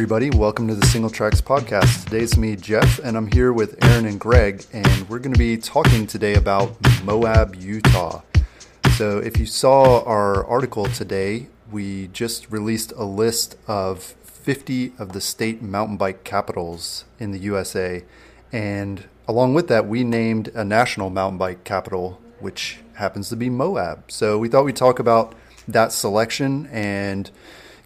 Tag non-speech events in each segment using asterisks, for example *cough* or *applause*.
Everybody, welcome to the Single Tracks Podcast. Today's me, Jeff, and I'm here with Aaron and Greg, and we're going to be talking today about Moab, Utah. So, if you saw our article today, we just released a list of 50 of the state mountain bike capitals in the USA, and along with that, we named a national mountain bike capital, which happens to be Moab. So, we thought we'd talk about that selection and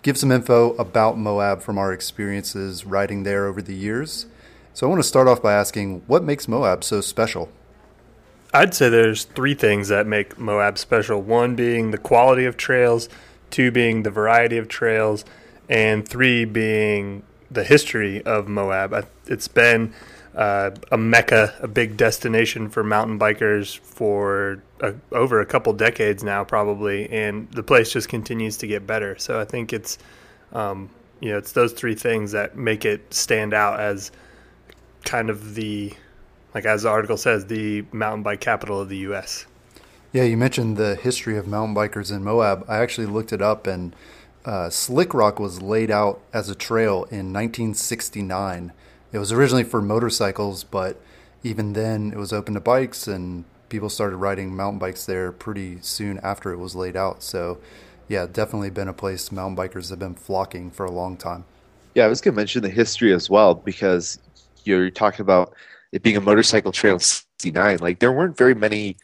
give some info about Moab from our experiences riding there over the years. So I want to start off by asking what makes Moab so special? I'd say there's three things that make Moab special. One being the quality of trails, two being the variety of trails, and three being the history of Moab. It's been uh, a mecca, a big destination for mountain bikers for a, over a couple decades now, probably, and the place just continues to get better. So I think it's, um, you know, it's those three things that make it stand out as kind of the, like as the article says, the mountain bike capital of the U.S. Yeah, you mentioned the history of mountain bikers in Moab. I actually looked it up, and uh, Slick Rock was laid out as a trail in 1969 it was originally for motorcycles, but even then it was open to bikes and people started riding mountain bikes there pretty soon after it was laid out. So, yeah, definitely been a place mountain bikers have been flocking for a long time. Yeah, I was going to mention the history as well because you're talking about it being a motorcycle trail 69. Like, there weren't very many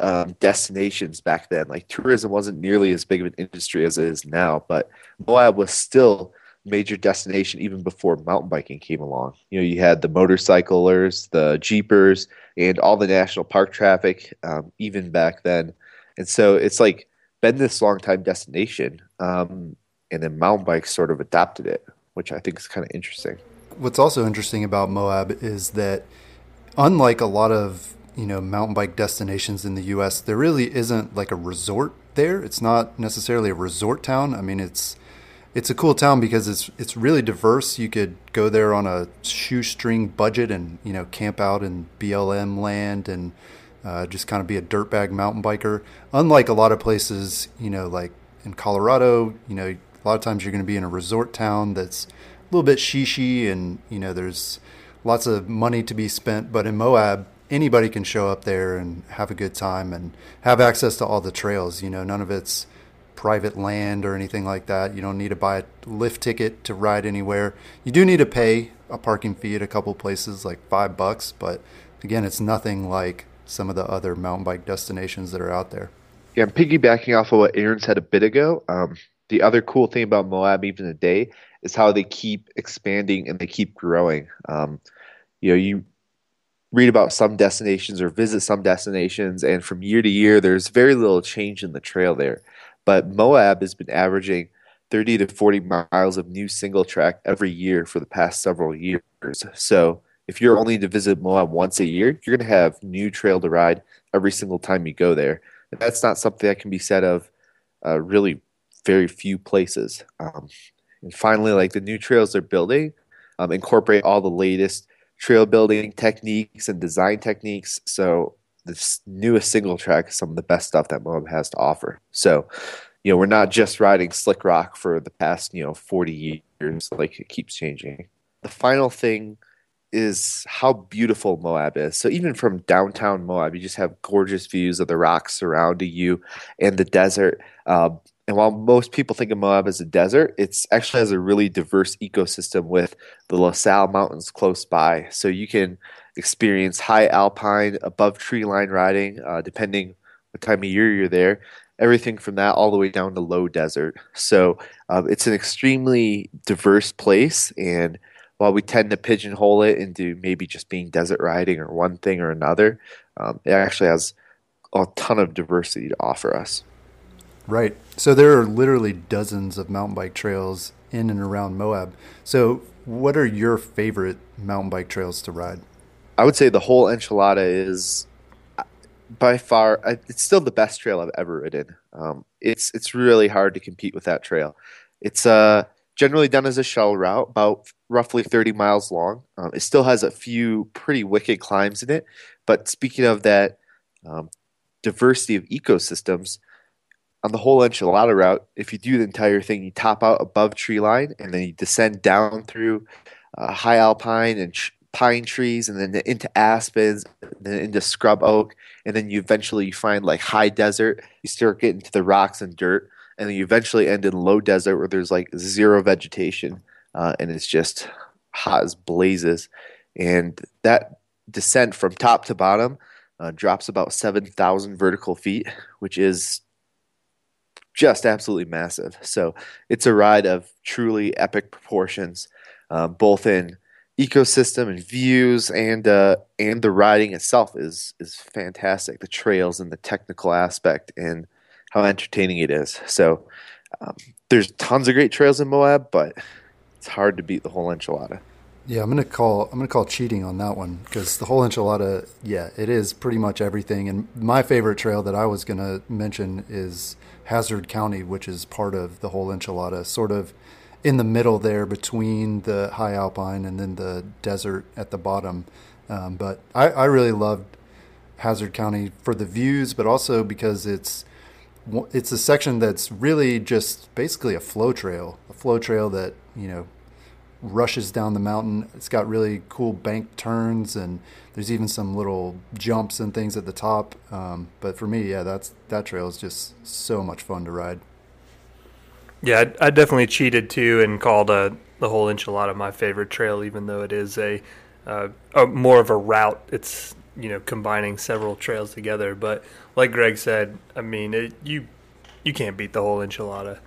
um, destinations back then. Like, tourism wasn't nearly as big of an industry as it is now, but Moab was still major destination even before mountain biking came along. You know, you had the motorcyclers, the jeepers, and all the national park traffic, um, even back then. And so it's like been this long time destination, um, and then mountain bikes sort of adopted it, which I think is kind of interesting. What's also interesting about Moab is that, unlike a lot of you know mountain bike destinations in the U.S., there really isn't like a resort there. It's not necessarily a resort town. I mean, it's it's a cool town because it's it's really diverse. You could go there on a shoestring budget and you know camp out in BLM land and uh, just kind of be a dirtbag mountain biker. Unlike a lot of places, you know, like in Colorado, you know, a lot of times you're going to be in a resort town that's a little bit shishy and you know there's lots of money to be spent. But in Moab, anybody can show up there and have a good time and have access to all the trails. You know, none of it's private land or anything like that. You don't need to buy a lift ticket to ride anywhere. You do need to pay a parking fee at a couple places, like five bucks, but again, it's nothing like some of the other mountain bike destinations that are out there. Yeah, I'm piggybacking off of what Aaron said a bit ago. Um, the other cool thing about Moab, even today, is how they keep expanding and they keep growing. Um, you know, you read about some destinations or visit some destinations, and from year to year, there's very little change in the trail there. But Moab has been averaging 30 to 40 miles of new single track every year for the past several years. So if you're only to visit Moab once a year, you're going to have new trail to ride every single time you go there. And that's not something that can be said of uh, really very few places. Um, and finally, like the new trails they're building, um, incorporate all the latest trail building techniques and design techniques. So the newest single track is some of the best stuff that Moab has to offer. So, you know, we're not just riding slick rock for the past, you know, 40 years, like it keeps changing. The final thing is how beautiful Moab is. So even from downtown Moab, you just have gorgeous views of the rocks surrounding you and the desert. Um, and while most people think of Moab as a desert, it actually has a really diverse ecosystem with the La Salle Mountains close by. So you can experience high alpine, above tree line riding, uh, depending what time of year you're there. Everything from that all the way down to low desert. So um, it's an extremely diverse place. And while we tend to pigeonhole it into maybe just being desert riding or one thing or another, um, it actually has a ton of diversity to offer us. Right. So there are literally dozens of mountain bike trails in and around Moab. So, what are your favorite mountain bike trails to ride? I would say the whole enchilada is by far it's still the best trail I've ever ridden. Um, it's it's really hard to compete with that trail. It's uh, generally done as a shell route, about roughly 30 miles long. Um, it still has a few pretty wicked climbs in it. But speaking of that um, diversity of ecosystems, on the whole enchilada route, if you do the entire thing, you top out above tree line and then you descend down through uh, high alpine and pine trees and then into aspens then into scrub oak and then you eventually you find like high desert you start getting to the rocks and dirt and then you eventually end in low desert where there's like zero vegetation uh, and it's just hot as blazes. And that descent from top to bottom uh, drops about 7000 vertical feet which is just absolutely massive. So it's a ride of truly epic proportions uh, both in ecosystem and views and uh, and the riding itself is is fantastic. The trails and the technical aspect and how entertaining it is. So um, there's tons of great trails in Moab, but it's hard to beat the whole enchilada. Yeah, I'm gonna call I'm gonna call cheating on that one because the whole enchilada, yeah, it is pretty much everything. And my favorite trail that I was gonna mention is Hazard County, which is part of the whole enchilada, sort of in the middle there between the high alpine and then the desert at the bottom. Um, but I, I really loved Hazard County for the views, but also because it's it's a section that's really just basically a flow trail, a flow trail that you know rushes down the mountain. It's got really cool bank turns, and there's even some little jumps and things at the top. Um, but for me, yeah, that's that trail is just so much fun to ride. Yeah, I, I definitely cheated too and called the whole enchilada my favorite trail, even though it is a, uh, a more of a route. It's you know combining several trails together. But like Greg said, I mean, it, you you can't beat the whole enchilada.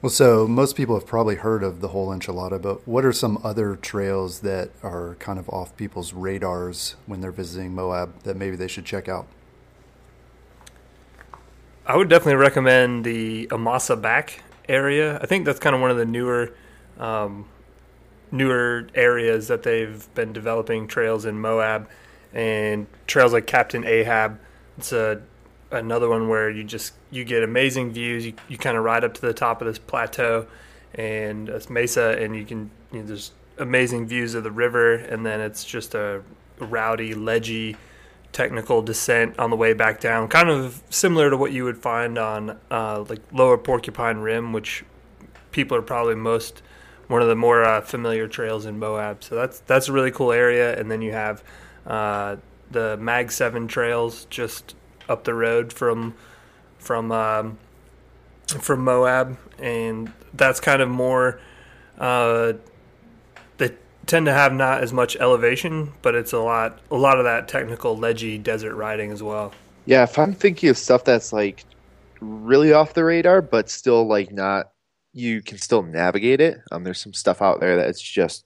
Well, so most people have probably heard of the whole enchilada, but what are some other trails that are kind of off people's radars when they're visiting Moab that maybe they should check out? I would definitely recommend the Amasa Back area. I think that's kind of one of the newer, um, newer areas that they've been developing trails in Moab, and trails like Captain Ahab. It's a another one where you just you get amazing views. You you kind of ride up to the top of this plateau, and it's mesa, and you can you know, there's amazing views of the river, and then it's just a rowdy, ledgy technical descent on the way back down, kind of similar to what you would find on uh, like Lower Porcupine Rim, which people are probably most one of the more uh, familiar trails in Moab. So that's that's a really cool area. And then you have uh, the Mag Seven trails just up the road from from um, from Moab, and that's kind of more. Tend to have not as much elevation, but it's a lot a lot of that technical ledgy desert riding as well. Yeah, if I'm thinking of stuff that's like really off the radar, but still like not you can still navigate it. Um, there's some stuff out there that's just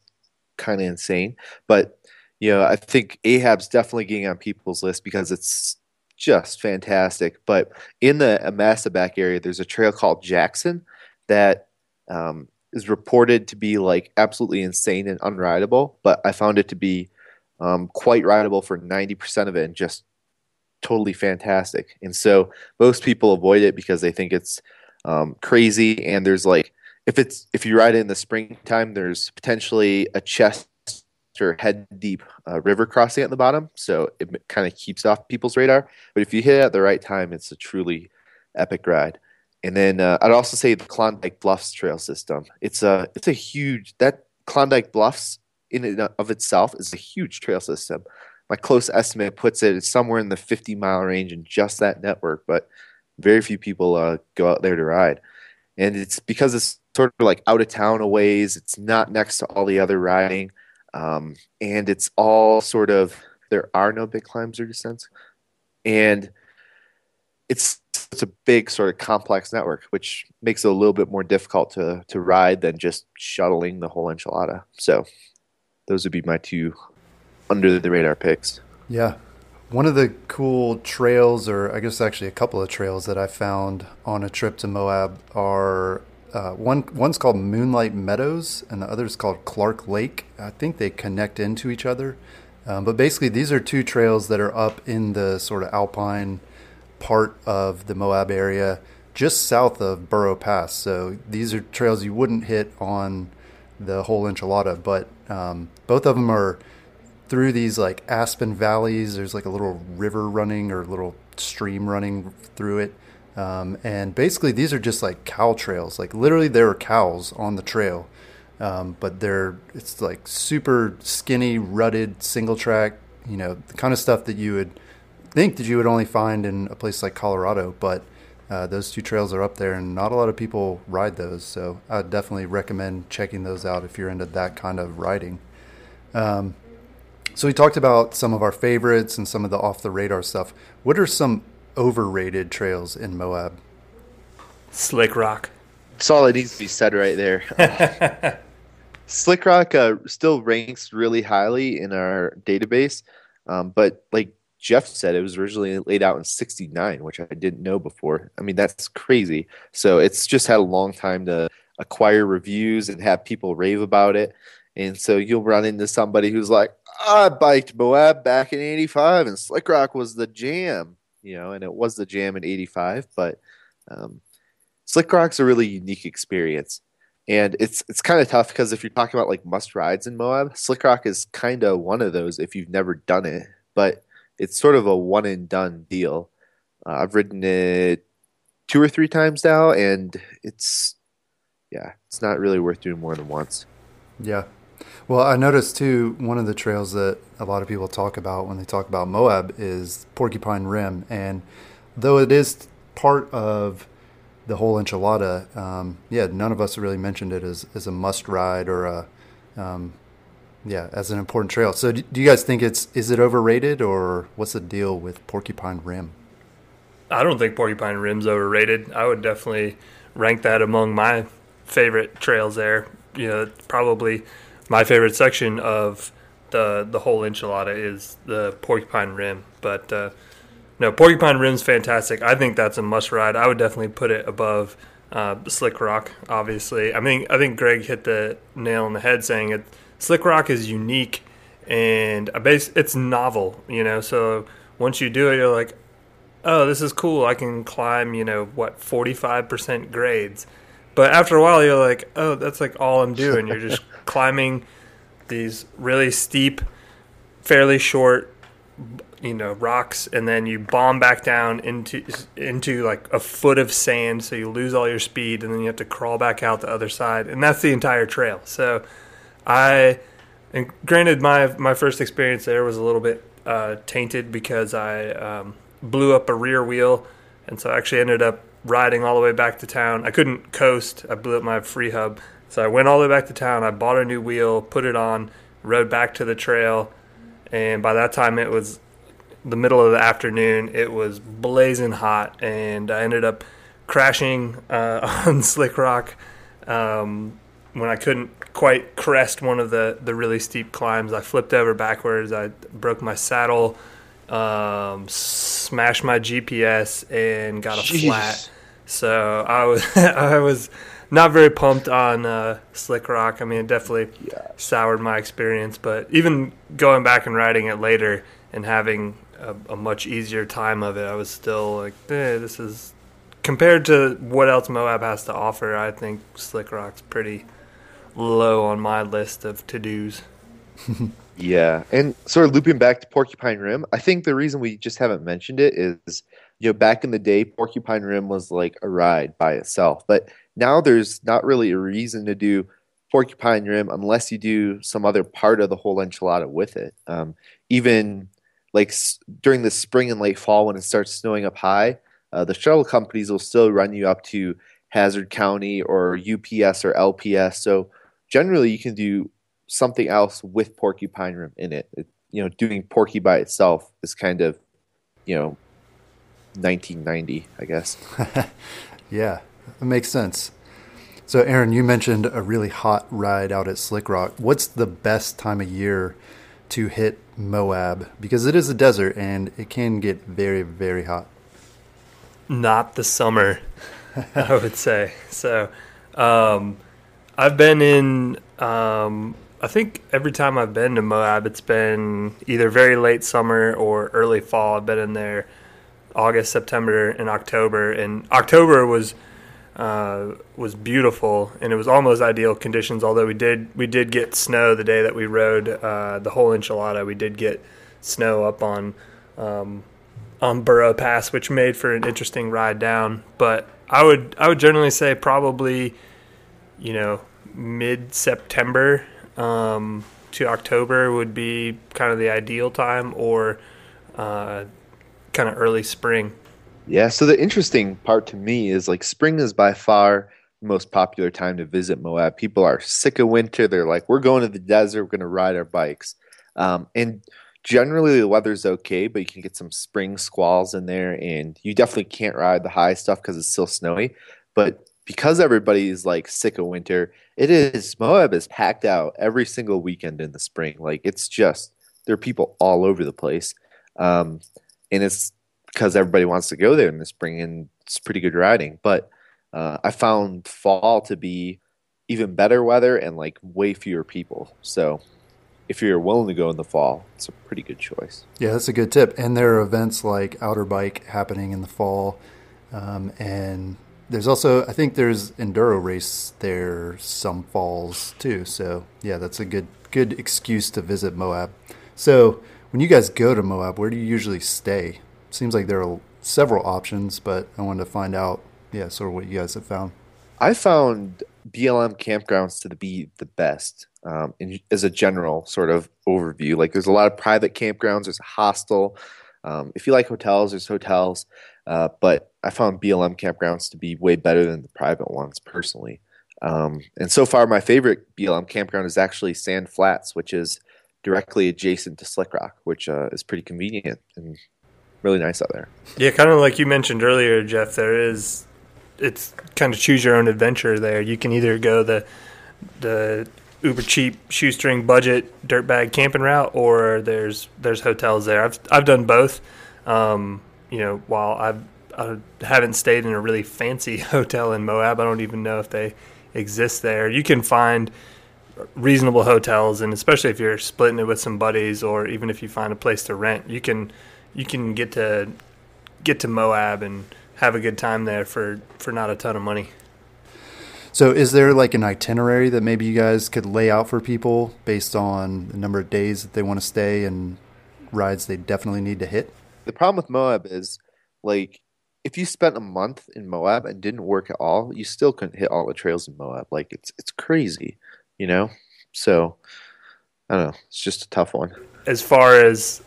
kind of insane, but you know, I think Ahab's definitely getting on people's list because it's just fantastic. But in the Amasa back area, there's a trail called Jackson that um, is reported to be like absolutely insane and unrideable, but I found it to be um, quite rideable for 90% of it and just totally fantastic. And so most people avoid it because they think it's um, crazy. And there's like, if it's if you ride it in the springtime, there's potentially a chest or head deep uh, river crossing at the bottom, so it kind of keeps off people's radar. But if you hit it at the right time, it's a truly epic ride. And then uh, I'd also say the Klondike Bluffs trail system. It's a it's a huge that Klondike Bluffs in and of itself is a huge trail system. My close estimate puts it it's somewhere in the 50 mile range in just that network, but very few people uh, go out there to ride. And it's because it's sort of like out of town a ways. It's not next to all the other riding, um, and it's all sort of there are no big climbs or descents, and it's it's a big sort of complex network, which makes it a little bit more difficult to to ride than just shuttling the whole enchilada. So those would be my two under the radar picks. Yeah. One of the cool trails, or I guess actually a couple of trails that I found on a trip to Moab are uh, one one's called Moonlight Meadows, and the other is called Clark Lake. I think they connect into each other, um, but basically these are two trails that are up in the sort of alpine part of the Moab area, just south of Burro Pass. So these are trails you wouldn't hit on the whole enchilada, but um, both of them are through these like aspen valleys. There's like a little river running or a little stream running through it. Um, and basically, these are just like cow trails. Like literally, there are cows on the trail, um, but they're it's like super skinny, rutted, single track. You know, the kind of stuff that you would think that you would only find in a place like Colorado. But uh, those two trails are up there, and not a lot of people ride those. So I would definitely recommend checking those out if you're into that kind of riding. Um, so we talked about some of our favorites and some of the off the radar stuff. What are some overrated trails in Moab? Slick Rock. That's all that needs to be said right there. *laughs* Slick Rock uh, still ranks really highly in our database, um, but like Jeff said, it was originally laid out in 69, which I didn't know before. I mean, that's crazy. So it's just had a long time to acquire reviews and have people rave about it. And so you'll run into somebody who's like, I biked Moab back in 85 and Slick Rock was the jam, you know, and it was the jam in 85, but um, Slick Rock's a really unique experience. And it's it's kind of tough because if you're talking about like must rides in Moab, Slick Rock is kind of one of those if you've never done it, but it's sort of a one and done deal. Uh, I've ridden it two or three times now, and it's yeah, it's not really worth doing more than once. Yeah, well, I noticed too, one of the trails that a lot of people talk about when they talk about Moab is Porcupine Rim. And though it is part of the whole enchilada, um, yeah, none of us really mentioned it as, as a must ride or a, um, yeah, as an important trail. So do, you guys think it's, is it overrated or what's the deal with Porcupine Rim? I don't think Porcupine Rim's overrated. I would definitely rank that among my favorite trails there. You know, probably my favorite section of the the whole enchilada is the porcupine rim. But uh, no, porcupine rim's fantastic. I think that's a must ride. I would definitely put it above uh, Slick Rock. Obviously, I mean I think Greg hit the nail on the head saying it. Slick Rock is unique and a base. It's novel, you know. So once you do it, you're like, oh, this is cool. I can climb, you know, what forty five percent grades. But after a while, you're like, oh, that's like all I'm doing. You're just *laughs* climbing these really steep, fairly short, you know, rocks, and then you bomb back down into into like a foot of sand, so you lose all your speed, and then you have to crawl back out the other side, and that's the entire trail. So, I, and granted, my my first experience there was a little bit uh, tainted because I um, blew up a rear wheel, and so I actually ended up riding all the way back to town. I couldn't coast. I blew up my free hub. So I went all the way back to town. I bought a new wheel, put it on, rode back to the trail, and by that time it was the middle of the afternoon. It was blazing hot, and I ended up crashing uh, *laughs* on Slick Rock um, when I couldn't quite crest one of the, the really steep climbs. I flipped over backwards. I broke my saddle, um, smashed my GPS, and got a Jeez. flat. So I was *laughs* I was not very pumped on uh, Slick Rock. I mean, it definitely yeah. soured my experience. But even going back and riding it later and having a, a much easier time of it, I was still like, eh, this is compared to what else Moab has to offer. I think Slick Rock's pretty low on my list of to dos. *laughs* yeah, and sort of looping back to Porcupine Rim, I think the reason we just haven't mentioned it is, you know, back in the day, Porcupine Rim was like a ride by itself, but now there's not really a reason to do porcupine rim unless you do some other part of the whole enchilada with it. Um, even like s- during the spring and late fall when it starts snowing up high, uh, the shuttle companies will still run you up to Hazard County or UPS or LPS. So generally, you can do something else with porcupine rim in it. it you know, doing porky by itself is kind of, you know, 1990, I guess. *laughs* yeah, it makes sense. So, Aaron, you mentioned a really hot ride out at Slick Rock. What's the best time of year to hit Moab? Because it is a desert and it can get very, very hot. Not the summer, *laughs* I would say. So, Um, I've been in. Um, I think every time I've been to Moab, it's been either very late summer or early fall. I've been in there August, September, and October. And October was uh, was beautiful, and it was almost ideal conditions. Although we did we did get snow the day that we rode uh, the whole enchilada. We did get snow up on um, on Burro Pass, which made for an interesting ride down. But I would I would generally say probably you know mid September um, to October would be kind of the ideal time, or uh, kind of early spring. Yeah, so the interesting part to me is like spring is by far the most popular time to visit Moab. People are sick of winter. They're like, we're going to the desert, we're going to ride our bikes. Um, and generally the weather's okay, but you can get some spring squalls in there, and you definitely can't ride the high stuff because it's still snowy. But because everybody's like sick of winter, it is Moab is packed out every single weekend in the spring. Like it's just there are people all over the place, um, and it's because everybody wants to go there in the spring and it's pretty good riding. But uh, I found fall to be even better weather and like way fewer people. So if you're willing to go in the fall, it's a pretty good choice. Yeah, that's a good tip. And there are events like Outer Bike happening in the fall. Um, and there's also, I think there's enduro race there some falls too. So yeah, that's a good good excuse to visit Moab. So when you guys go to Moab, where do you usually stay? seems like there are several options, but I wanted to find out, yeah, sort of what you guys have found. I found BLM campgrounds to be the best um, in, as a general sort of overview. Like, there's a lot of private campgrounds. There's a hostel. Um, if you like hotels, there's hotels. Uh, but I found BLM campgrounds to be way better than the private ones personally. Um, and so far, my favorite BLM campground is actually Sand Flats, which is directly adjacent to Slick Rock, which uh, is pretty convenient and really nice out there. Yeah, kind of like you mentioned earlier, Jeff. There is, it's kind of choose your own adventure. There, you can either go the the uber cheap shoestring budget dirtbag camping route, or there's there's hotels there. I've I've done both. Um, you know, while I've I haven't stayed in a really fancy *laughs* hotel in Moab, I don't even know if they exist there. You can find reasonable hotels, and especially if you're splitting it with some buddies, or even if you find a place to rent, you can you can get to get to Moab and have a good time there for for not a ton of money. So, is there like an itinerary that maybe you guys could lay out for people based on the number of days that they want to stay and rides they definitely need to hit? The problem with Moab is like if you spent a month in Moab and didn't work at all, you still couldn't hit all the trails in Moab. Like it's it's crazy, you know. So I don't know. It's just a tough one. As far as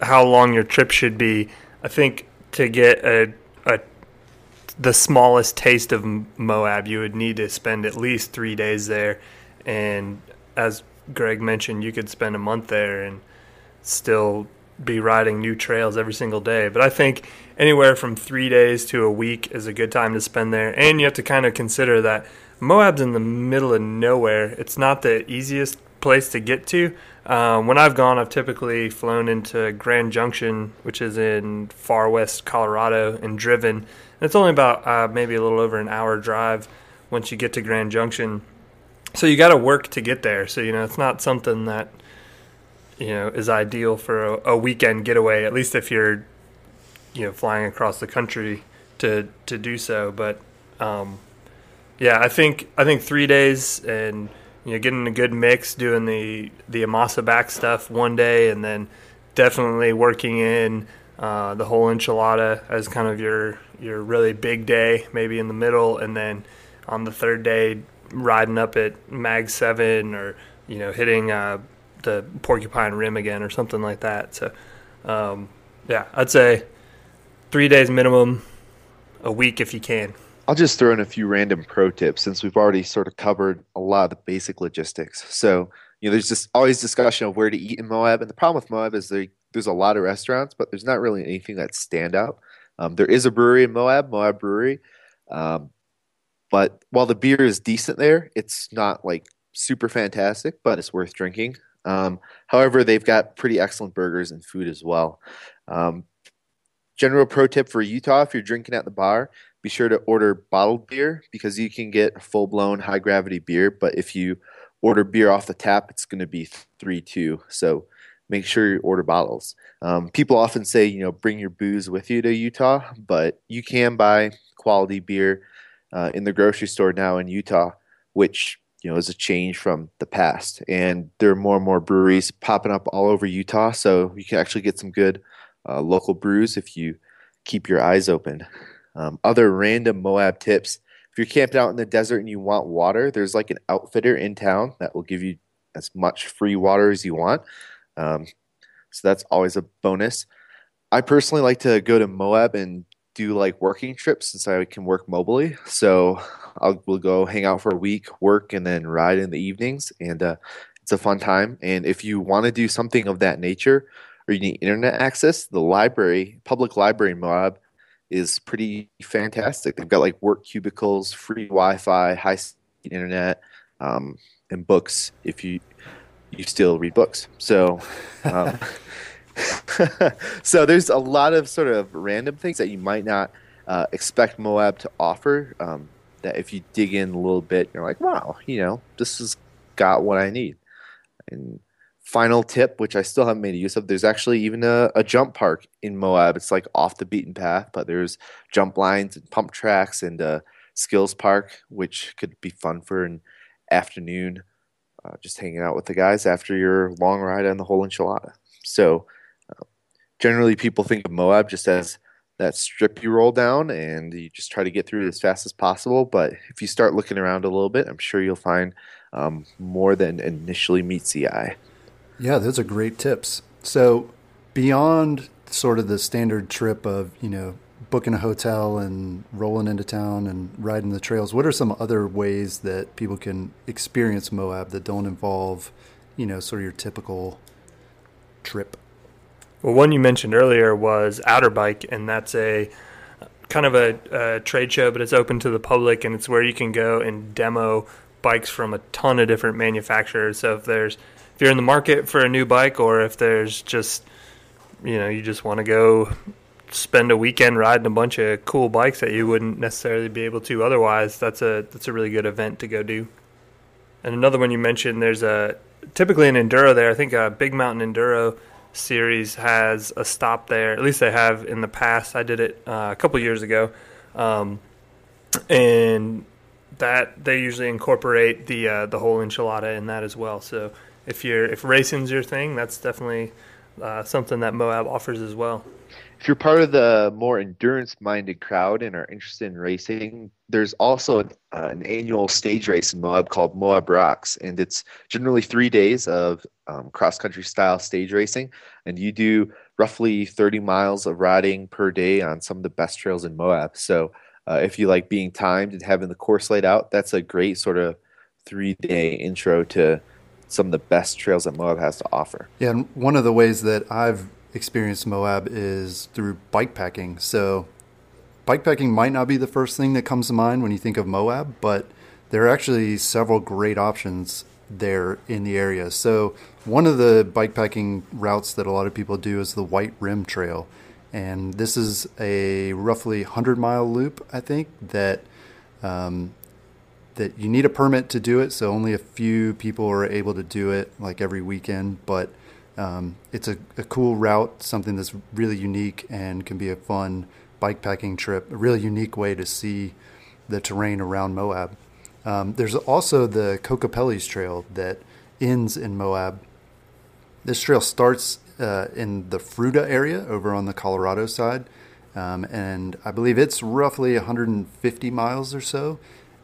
how long your trip should be. I think to get a, a the smallest taste of Moab, you would need to spend at least three days there. And as Greg mentioned, you could spend a month there and still be riding new trails every single day. But I think anywhere from three days to a week is a good time to spend there. And you have to kind of consider that Moab's in the middle of nowhere. It's not the easiest place to get to. Um, when I've gone, I've typically flown into Grand Junction, which is in far west Colorado, and driven. And it's only about uh, maybe a little over an hour drive once you get to Grand Junction. So you got to work to get there. So you know it's not something that you know is ideal for a, a weekend getaway. At least if you're you know flying across the country to to do so. But um, yeah, I think I think three days and you know, getting a good mix, doing the the Amasa back stuff one day, and then definitely working in uh, the whole enchilada as kind of your your really big day, maybe in the middle, and then on the third day riding up at Mag Seven or you know hitting uh, the Porcupine Rim again or something like that. So um, yeah, I'd say three days minimum, a week if you can. I'll just throw in a few random pro tips since we've already sort of covered a lot of the basic logistics. So, you know, there's just always discussion of where to eat in Moab. And the problem with Moab is there, there's a lot of restaurants, but there's not really anything that stand out. Um, there is a brewery in Moab, Moab Brewery. Um, but while the beer is decent there, it's not like super fantastic, but it's worth drinking. Um, however, they've got pretty excellent burgers and food as well. Um, general pro tip for Utah: if you're drinking at the bar, be sure to order bottled beer because you can get full blown high gravity beer. But if you order beer off the tap, it's going to be three two. So make sure you order bottles. Um, people often say, you know, bring your booze with you to Utah, but you can buy quality beer uh, in the grocery store now in Utah, which you know is a change from the past. And there are more and more breweries popping up all over Utah, so you can actually get some good uh, local brews if you keep your eyes open. Um, other random Moab tips: if you're camping out in the desert and you want water, there's like an outfitter in town that will give you as much free water as you want. Um, so that's always a bonus. I personally like to go to Moab and do like working trips since I can work mobily. So I'll we'll go hang out for a week, work, and then ride in the evenings, and uh, it's a fun time. And if you want to do something of that nature, or you need internet access, the library, public library in Moab, is pretty fantastic. They've got like work cubicles, free Wi-Fi, high speed internet, um, and books if you you still read books. So. Um, *laughs* *laughs* so there's a lot of sort of random things that you might not uh, expect Moab to offer. Um, that if you dig in a little bit, you're like, wow, you know, this has got what I need. And final tip, which I still haven't made use of, there's actually even a, a jump park in Moab. It's like off the beaten path, but there's jump lines and pump tracks and a skills park, which could be fun for an afternoon, uh, just hanging out with the guys after your long ride on the whole enchilada. So generally people think of Moab just as that strip you roll down and you just try to get through it as fast as possible. But if you start looking around a little bit, I'm sure you'll find um, more than initially meets the eye. Yeah, those are great tips. So beyond sort of the standard trip of, you know, booking a hotel and rolling into town and riding the trails, what are some other ways that people can experience Moab that don't involve, you know, sort of your typical trip? Well, one you mentioned earlier was Outer Bike, and that's a kind of a, a, trade show, but it's open to the public, and it's where you can go and demo bikes from a ton of different manufacturers. So if there's if you're in the market for a new bike, or if there's just you know you just want to go spend a weekend riding a bunch of cool bikes that you wouldn't necessarily be able to otherwise, that's a that's a really good event to go do. And another one you mentioned, there's a typically an enduro there. I think a Big Mountain Enduro series has a stop there. At least they have in the past. I did it uh, a couple years ago, um, and that they usually incorporate the uh, the whole enchilada in that as well. So if you're if racing's your thing, that's definitely uh, something that Moab offers as well if you're part of the more endurance minded crowd and are interested in racing, there's also an, uh, an, annual stage race in Moab called Moab Rocks. And it's generally three days of um, cross country style stage racing. And you do roughly 30 miles of riding per day on some of the best trails in Moab. So uh, if you like being timed and having the course laid out, that's a great sort of three day intro to some of the best trails that Moab has to offer. Yeah, and one of the ways that I've experienced Moab is through bike packing. So, bike packing might not be the first thing that comes to mind when you think of Moab, but there are actually several great options there in the area. So, one of the bike packing routes that a lot of people do is the White Rim Trail. And this is a roughly 100 mile loop, I think, that um, that you need a permit to do it. So only a few people are able to do it, like every weekend. But um, it's a, a, cool route, something that's really unique and can be a fun bike packing trip, a really unique way to see the terrain around Moab. Um, there's also the Kokopelli's Trail that ends in Moab. This trail starts uh, in the Fruita area over on the Colorado side, um, and I believe it's roughly 150 miles or so.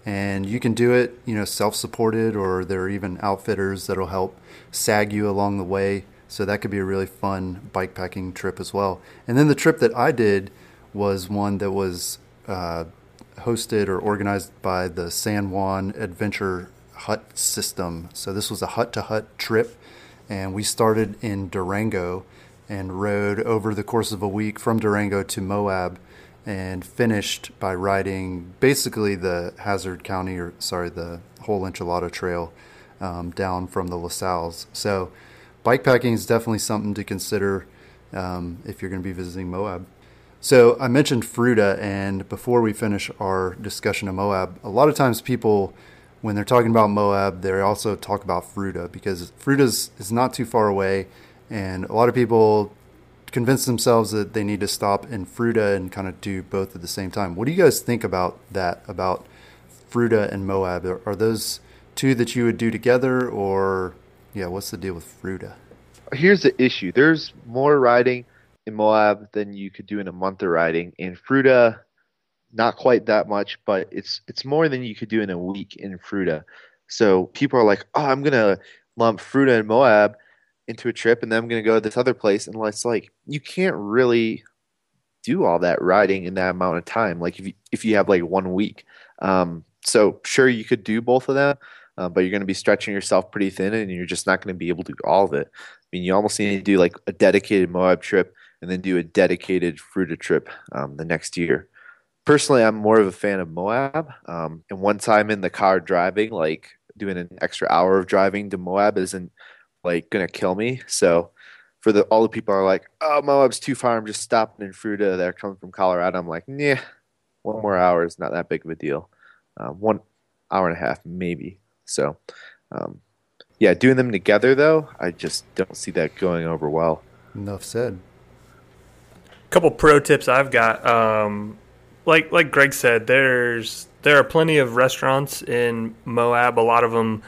And you can do it, you know, self-supported, or there are even outfitters that'll help sag you along the way. So that could be a really fun bike packing trip as well. And then the trip that I did was one that was uh, hosted or organized by the San Juan Adventure Hut System. So this was a hut to hut trip, and we started in Durango and rode over the course of a week from Durango to Moab and finished by riding basically the Hazard County or sorry the whole Enchilada Trail um, down from the La Salles. So bikepacking is definitely something to consider um, if you're going to be visiting Moab. So I mentioned Fruita, and before we finish our discussion of Moab, a lot of times people, when they're talking about Moab, they also talk about Fruita because Fruita is not too far away, and a lot of people convince themselves that they need to stop in Fruita and kind of do both at the same time. What do you guys think about that? About Fruita and Moab? Are, are those two that you would do together, or yeah, what's the deal with Fruita? Here's the issue: there's more riding in Moab than you could do in a month of riding. In Fruita, not quite that much, but it's it's more than you could do in a week in Fruita. So people are like, oh, I'm gonna lump Fruita and Moab into a trip, and then I'm gonna go to this other place, and it's like you can't really do all that riding in that amount of time. Like if you if you have like one week, um, so sure you could do both of them, uh, but you're going to be stretching yourself pretty thin, and you're just not going to be able to do all of it. I mean, you almost need to do like a dedicated Moab trip and then do a dedicated Fruita trip um, the next year. Personally, I'm more of a fan of Moab. Um, and time in the car driving, like doing an extra hour of driving to Moab isn't like gonna kill me. So for the all the people are like, oh, Moab's too far. I'm just stopping in Fruita. They're coming from Colorado. I'm like, yeah, one more hour is not that big of a deal. Uh, one hour and a half, maybe. So, um, yeah, doing them together though, I just don't see that going over well. Enough said couple pro tips I've got. Um, like like Greg said, there's there are plenty of restaurants in Moab. A lot of them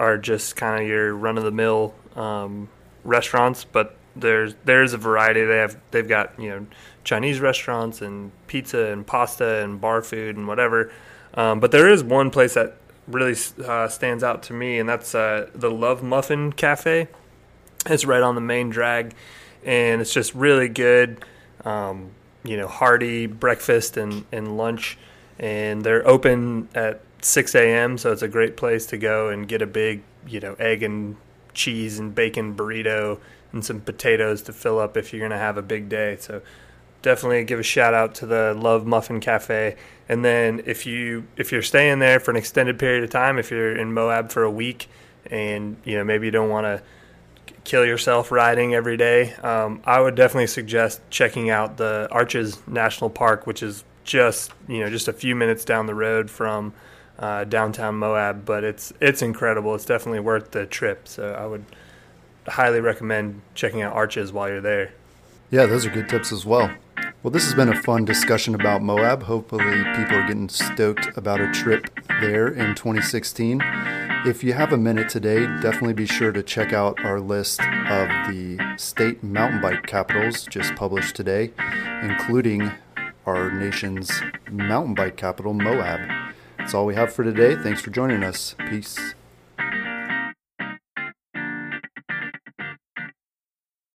are just kind of your run of the mill um, restaurants, but there's there's a variety. They have they've got you know Chinese restaurants and pizza and pasta and bar food and whatever. Um, but there is one place that really uh, stands out to me, and that's uh, the Love Muffin Cafe. It's right on the main drag, and it's just really good um, you know, hearty breakfast and, and lunch. And they're open at 6 a.m., so it's a great place to go and get a big, you know, egg and cheese and bacon burrito and some potatoes to fill up if you're going to have a big day. So definitely give a shout out to the Love Muffin Cafe. And then if you if you're staying there for an extended period of time, if you're in Moab for a week and you know maybe you don't want to kill yourself riding every day, um, I would definitely suggest checking out the Arches National Park, which is just you know just a few minutes down the road from uh, downtown Moab. But it's it's incredible. It's definitely worth the trip. So I would highly recommend checking out Arches while you're there. Yeah, those are good tips as well. Well, this has been a fun discussion about Moab. Hopefully, people are getting stoked about a trip there in 2016. If you have a minute today, definitely be sure to check out our list of the state mountain bike capitals just published today, including our nation's mountain bike capital, Moab. That's all we have for today. Thanks for joining us. Peace.